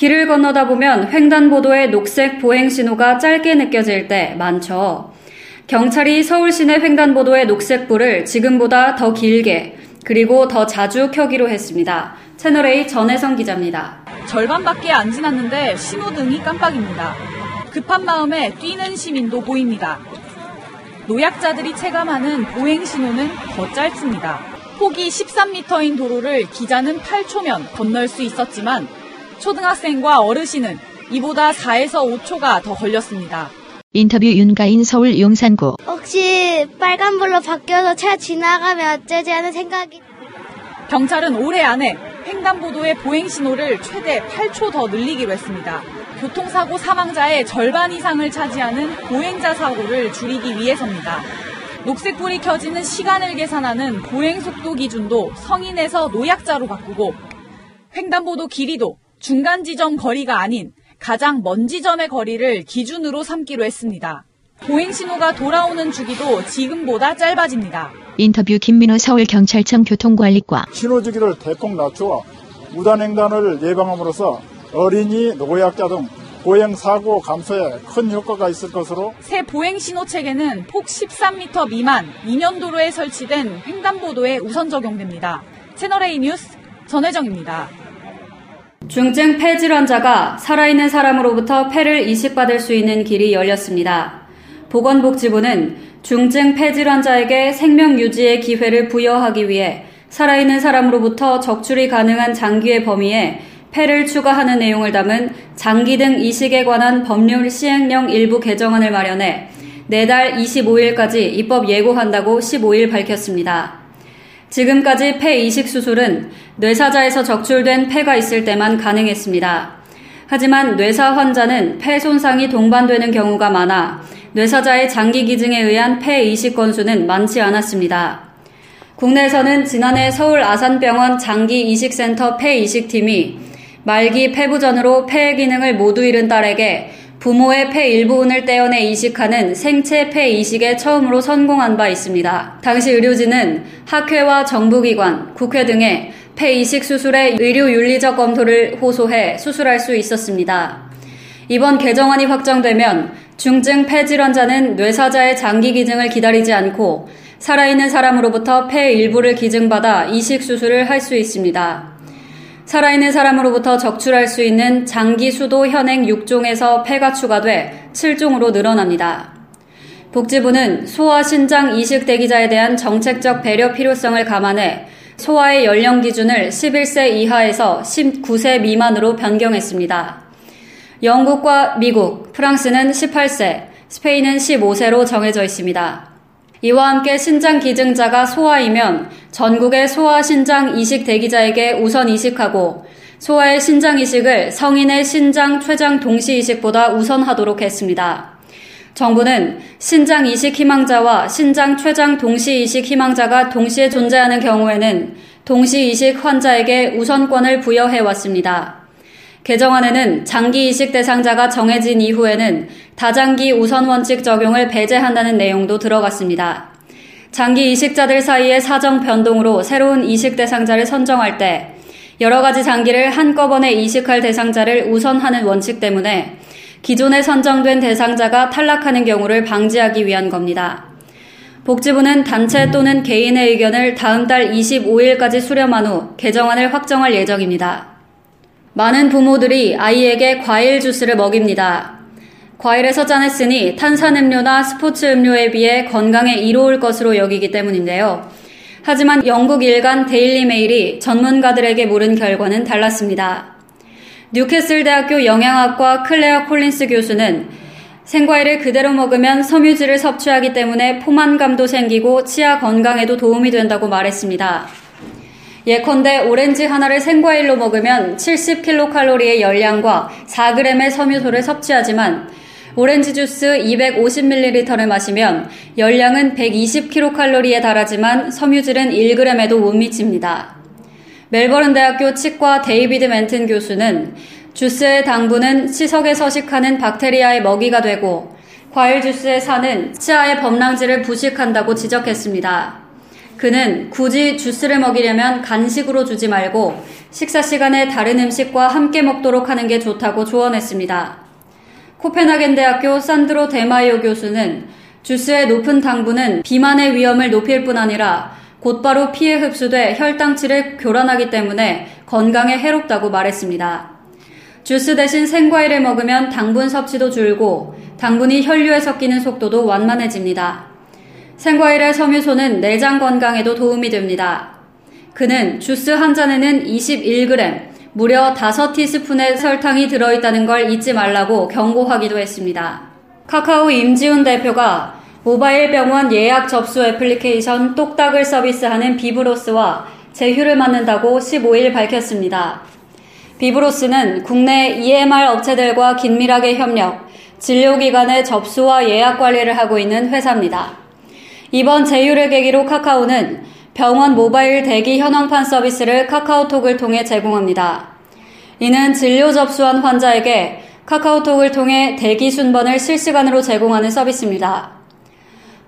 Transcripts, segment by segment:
길을 건너다 보면 횡단보도의 녹색 보행 신호가 짧게 느껴질 때 많죠. 경찰이 서울 시내 횡단보도의 녹색불을 지금보다 더 길게 그리고 더 자주 켜기로 했습니다. 채널A 전혜성 기자입니다. 절반밖에 안 지났는데 신호등이 깜빡입니다. 급한 마음에 뛰는 시민도 보입니다. 노약자들이 체감하는 보행 신호는 더 짧습니다. 폭이 13m인 도로를 기자는 8초면 건널 수 있었지만 초등학생과 어르신은 이보다 4에서 5초가 더 걸렸습니다. 인터뷰 윤가인 서울 용산구 혹시 빨간불로 바뀌어서 차 지나가면 어쩌지 하는 생각이 경찰은 올해 안에 횡단보도의 보행 신호를 최대 8초 더 늘리기로 했습니다. 교통사고 사망자의 절반 이상을 차지하는 보행자 사고를 줄이기 위해서입니다. 녹색불이 켜지는 시간을 계산하는 보행 속도 기준도 성인에서 노약자로 바꾸고 횡단보도 길이도 중간 지점 거리가 아닌 가장 먼 지점의 거리를 기준으로 삼기로 했습니다. 보행 신호가 돌아오는 주기도 지금보다 짧아집니다. 인터뷰 김민호 서울경찰청 교통관리과 신호 주기를 대폭 낮추어 무단횡단을 예방함으로써 어린이, 노약자 등 보행 사고 감소에 큰 효과가 있을 것으로 새 보행 신호 체계는 폭 13m 미만 2년 도로에 설치된 횡단보도에 우선 적용됩니다. 채널A 뉴스 전혜정입니다. 중증 폐질환자가 살아있는 사람으로부터 폐를 이식받을 수 있는 길이 열렸습니다. 보건복지부는 중증 폐질환자에게 생명 유지의 기회를 부여하기 위해 살아있는 사람으로부터 적출이 가능한 장기의 범위에 폐를 추가하는 내용을 담은 장기 등 이식에 관한 법률 시행령 일부 개정안을 마련해 내달 25일까지 입법 예고한다고 15일 밝혔습니다. 지금까지 폐 이식 수술은 뇌사자에서 적출된 폐가 있을 때만 가능했습니다. 하지만 뇌사 환자는 폐 손상이 동반되는 경우가 많아 뇌사자의 장기 기증에 의한 폐 이식 건수는 많지 않았습니다. 국내에서는 지난해 서울 아산병원 장기 이식센터 폐 이식팀이 말기 폐부전으로 폐 기능을 모두 잃은 딸에게 부모의 폐 일부분을 떼어내 이식하는 생체 폐 이식에 처음으로 성공한 바 있습니다. 당시 의료진은 학회와 정부기관, 국회 등의 폐 이식 수술의 의료 윤리적 검토를 호소해 수술할 수 있었습니다. 이번 개정안이 확정되면 중증 폐질환자는 뇌사자의 장기 기증을 기다리지 않고 살아있는 사람으로부터 폐 일부를 기증받아 이식 수술을 할 수 있습니다. 살아있는 사람으로부터 적출할 수 있는 장기 수도 현행 6종에서 폐가 추가돼 7종으로 늘어납니다. 복지부는 소아 신장 이식 대기자에 대한 정책적 배려 필요성을 감안해 소아의 연령 기준을 11세 이하에서 19세 미만으로 변경했습니다. 영국과 미국, 프랑스는 18세, 스페인은 15세로 정해져 있습니다. 이와 함께 신장 기증자가 소아이면 전국의 소아 신장 이식 대기자에게 우선 이식하고 소아의 신장 이식을 성인의 신장 췌장 동시 이식보다 우선하도록 했습니다. 정부는 신장 이식 희망자와 신장 췌장 동시 이식 희망자가 동시에 존재하는 경우에는 동시 이식 환자에게 우선권을 부여해 왔습니다. 개정안에는 장기 이식 대상자가 정해진 이후에는 다장기 우선 원칙 적용을 배제한다는 내용도 들어갔습니다. 장기 이식자들 사이의 사정 변동으로 새로운 이식 대상자를 선정할 때 여러 가지 장기를 한꺼번에 이식할 대상자를 우선하는 원칙 때문에 기존에 선정된 대상자가 탈락하는 경우를 방지하기 위한 겁니다. 복지부는 단체 또는 개인의 의견을 다음 달 25일까지 수렴한 후 개정안을 확정할 예정입니다. 많은 부모들이 아이에게 과일 주스를 먹입니다. 과일에서 짜냈으니 탄산음료나 스포츠 음료에 비해 건강에 이로울 것으로 여기기 때문인데요. 하지만 영국 일간 데일리 메일이 전문가들에게 물은 결과는 달랐습니다. 뉴캐슬 대학교 영양학과 클레어 콜린스 교수는 생과일을 그대로 먹으면 섬유질을 섭취하기 때문에 포만감도 생기고 치아 건강에도 도움이 된다고 말했습니다. 예컨대 오렌지 하나를 생과일로 먹으면 70kcal의 열량과 4g의 섬유소를 섭취하지만 오렌지 주스 250ml를 마시면 열량은 120kcal에 달하지만 섬유질은 1g에도 못 미칩니다. 멜버른 대학교 치과 데이비드 멘튼 교수는 주스의 당분은 치석에 서식하는 박테리아의 먹이가 되고 과일 주스의 산은 치아의 법랑질을 부식한다고 지적했습니다. 그는 굳이 주스를 먹이려면 간식으로 주지 말고 식사 시간에 다른 음식과 함께 먹도록 하는 게 좋다고 조언했습니다. 코펜하겐 대학교 산드로 데마이오 교수는 주스의 높은 당분은 비만의 위험을 높일 뿐 아니라 곧바로 피에 흡수돼 혈당치를 교란하기 때문에 건강에 해롭다고 말했습니다. 주스 대신 생과일을 먹으면 당분 섭취도 줄고 당분이 혈류에 섞이는 속도도 완만해집니다. 생과일의 섬유소는 내장 건강에도 도움이 됩니다. 그는 주스 한 잔에는 21g, 무려 5티스푼의 설탕이 들어있다는 걸 잊지 말라고 경고하기도 했습니다. 카카오 임지훈 대표가 모바일 병원 예약 접수 애플리케이션 똑딱을 서비스하는 비브로스와 제휴를 맡는다고 15일 밝혔습니다. 비브로스는 국내 EMR 업체들과 긴밀하게 협력, 진료기관의 접수와 예약 관리를 하고 있는 회사입니다. 이번 제휴를 계기로 카카오는 병원 모바일 대기 현황판 서비스를 카카오톡을 통해 제공합니다. 이는 진료 접수한 환자에게 카카오톡을 통해 대기 순번을 실시간으로 제공하는 서비스입니다.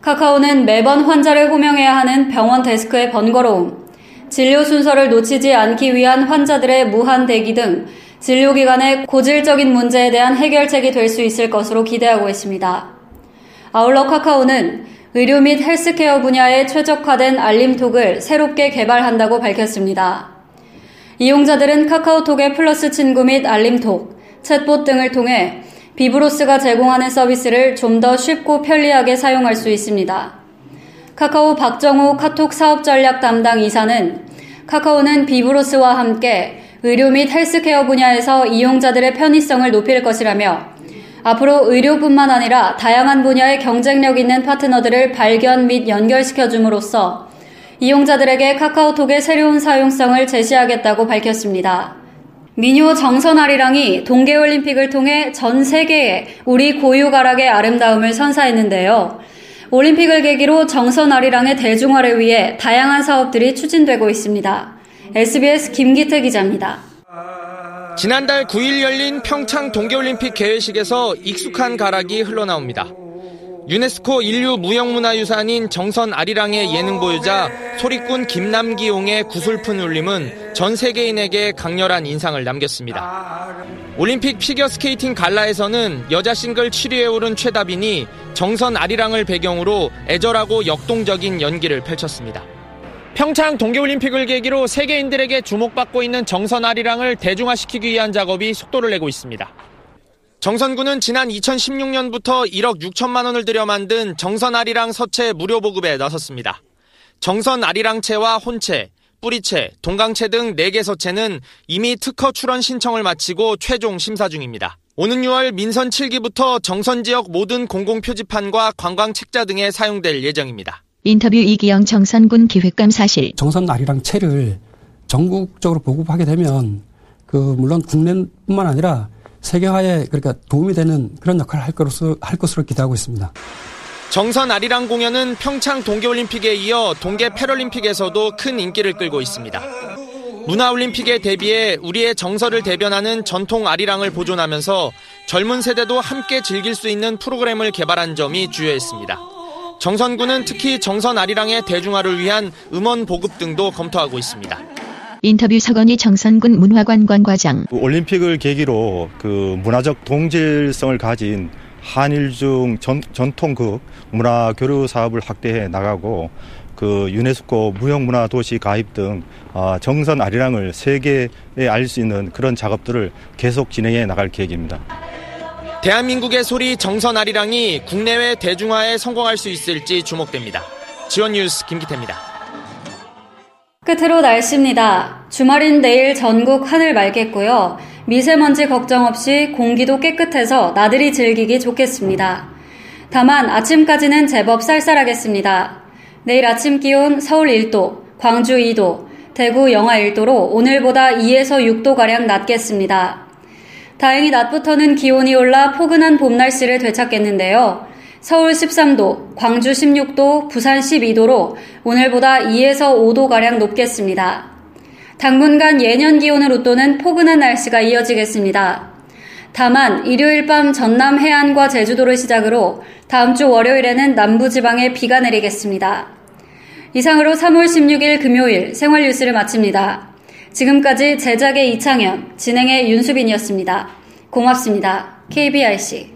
카카오는 매번 환자를 호명해야 하는 병원 데스크의 번거로움, 진료 순서를 놓치지 않기 위한 환자들의 무한 대기 등 진료기관의 고질적인 문제에 대한 해결책이 될 수 있을 것으로 기대하고 있습니다. 아울러 카카오는 의료 및 헬스케어 분야에 최적화된 알림톡을 새롭게 개발한다고 밝혔습니다. 이용자들은 카카오톡의 플러스 친구 및 알림톡, 챗봇 등을 통해 비브로스가 제공하는 서비스를 좀 더 쉽고 편리하게 사용할 수 있습니다. 카카오 박정호 카톡 사업 전략 담당 이사는 카카오는 비브로스와 함께 의료 및 헬스케어 분야에서 이용자들의 편의성을 높일 것이라며 앞으로 의료뿐만 아니라 다양한 분야의 경쟁력 있는 파트너들을 발견 및 연결시켜 줌으로써 이용자들에게 카카오톡의 새로운 사용성을 제시하겠다고 밝혔습니다. 미녀 정선 아리랑이 동계올림픽을 통해 전 세계에 우리 고유 가락의 아름다움을 선사했는데요. 올림픽을 계기로 정선 아리랑의 대중화를 위해 다양한 사업들이 추진되고 있습니다. SBS 김기태 기자입니다. 지난달 9일 열린 평창 동계올림픽 개회식에서 익숙한 가락이 흘러나옵니다. 유네스코 인류 무형문화유산인 정선 아리랑의 예능 보유자 소리꾼 김남기 옹의 구슬픈 울림은 전 세계인에게 강렬한 인상을 남겼습니다. 올림픽 피겨스케이팅 갈라에서는 여자 싱글 7위에 오른 최다빈이 정선 아리랑을 배경으로 애절하고 역동적인 연기를 펼쳤습니다. 평창 동계올림픽을 계기로 세계인들에게 주목받고 있는 정선 아리랑을 대중화시키기 위한 작업이 속도를 내고 있습니다. 정선군은 지난 2016년부터 1억 6천만 원을 들여 만든 정선 아리랑 서체 무료 보급에 나섰습니다. 정선 아리랑채와 혼채, 뿌리채, 동강채 등 4개 서체는 이미 특허 출원 신청을 마치고 최종 심사 중입니다. 오는 6월 민선 7기부터 정선 지역 모든 공공표지판과 관광 책자 등에 사용될 예정입니다. 인터뷰 이기영 정선군 기획감 사실. 정선 아리랑 채를 전국적으로 보급하게 되면 그 물론 국내뿐만 아니라 세계화에 그러니까 도움이 되는 그런 역할을 할 것으로 할 것으로 기대하고 있습니다. 정선 아리랑 공연은 평창 동계올림픽에 이어 동계 패럴림픽에서도 큰 인기를 끌고 있습니다. 문화올림픽에 대비해 우리의 정서를 대변하는 전통 아리랑을 보존하면서 젊은 세대도 함께 즐길 수 있는 프로그램을 개발한 점이 주요했습니다. 정선군은 특히 정선 아리랑의 대중화를 위한 음원 보급 등도 검토하고 있습니다. 인터뷰 서건희 정선군 문화관광과장. 그 올림픽을 계기로 그 문화적 동질성을 가진 한일 중 전, 통극 문화 교류 사업을 확대해 나가고 그 유네스코 무형문화 도시 가입 등 어, 정선 아리랑을 세계에 알수 있는 그런 작업들을 계속 진행해 나갈 계획입니다. 대한민국의 소리 정선 아리랑이 국내외 대중화에 성공할 수 있을지 주목됩니다. 지원 뉴스 김기태입니다. 끝으로 날씨입니다. 주말인 내일 전국 하늘 맑겠고요. 미세먼지 걱정 없이 공기도 깨끗해서 나들이 즐기기 좋겠습니다. 다만 아침까지는 제법 쌀쌀하겠습니다. 내일 아침 기온 서울 1도, 광주 2도, 대구 영하 1도로 오늘보다 2에서 6도가량 낮겠습니다. 다행히 낮부터는 기온이 올라 포근한 봄 날씨를 되찾겠는데요. 서울 13도, 광주 16도, 부산 12도로 오늘보다 2에서 5도가량 높겠습니다. 당분간 예년 기온을 웃도는 포근한 날씨가 이어지겠습니다. 다만 일요일 밤 전남 해안과 제주도를 시작으로 다음 주 월요일에는 남부 지방에 비가 내리겠습니다. 이상으로 3월 16일 금요일 생활 뉴스를 마칩니다. 지금까지 제작의 이창현, 진행의 윤수빈이었습니다. 고맙습니다. KBRC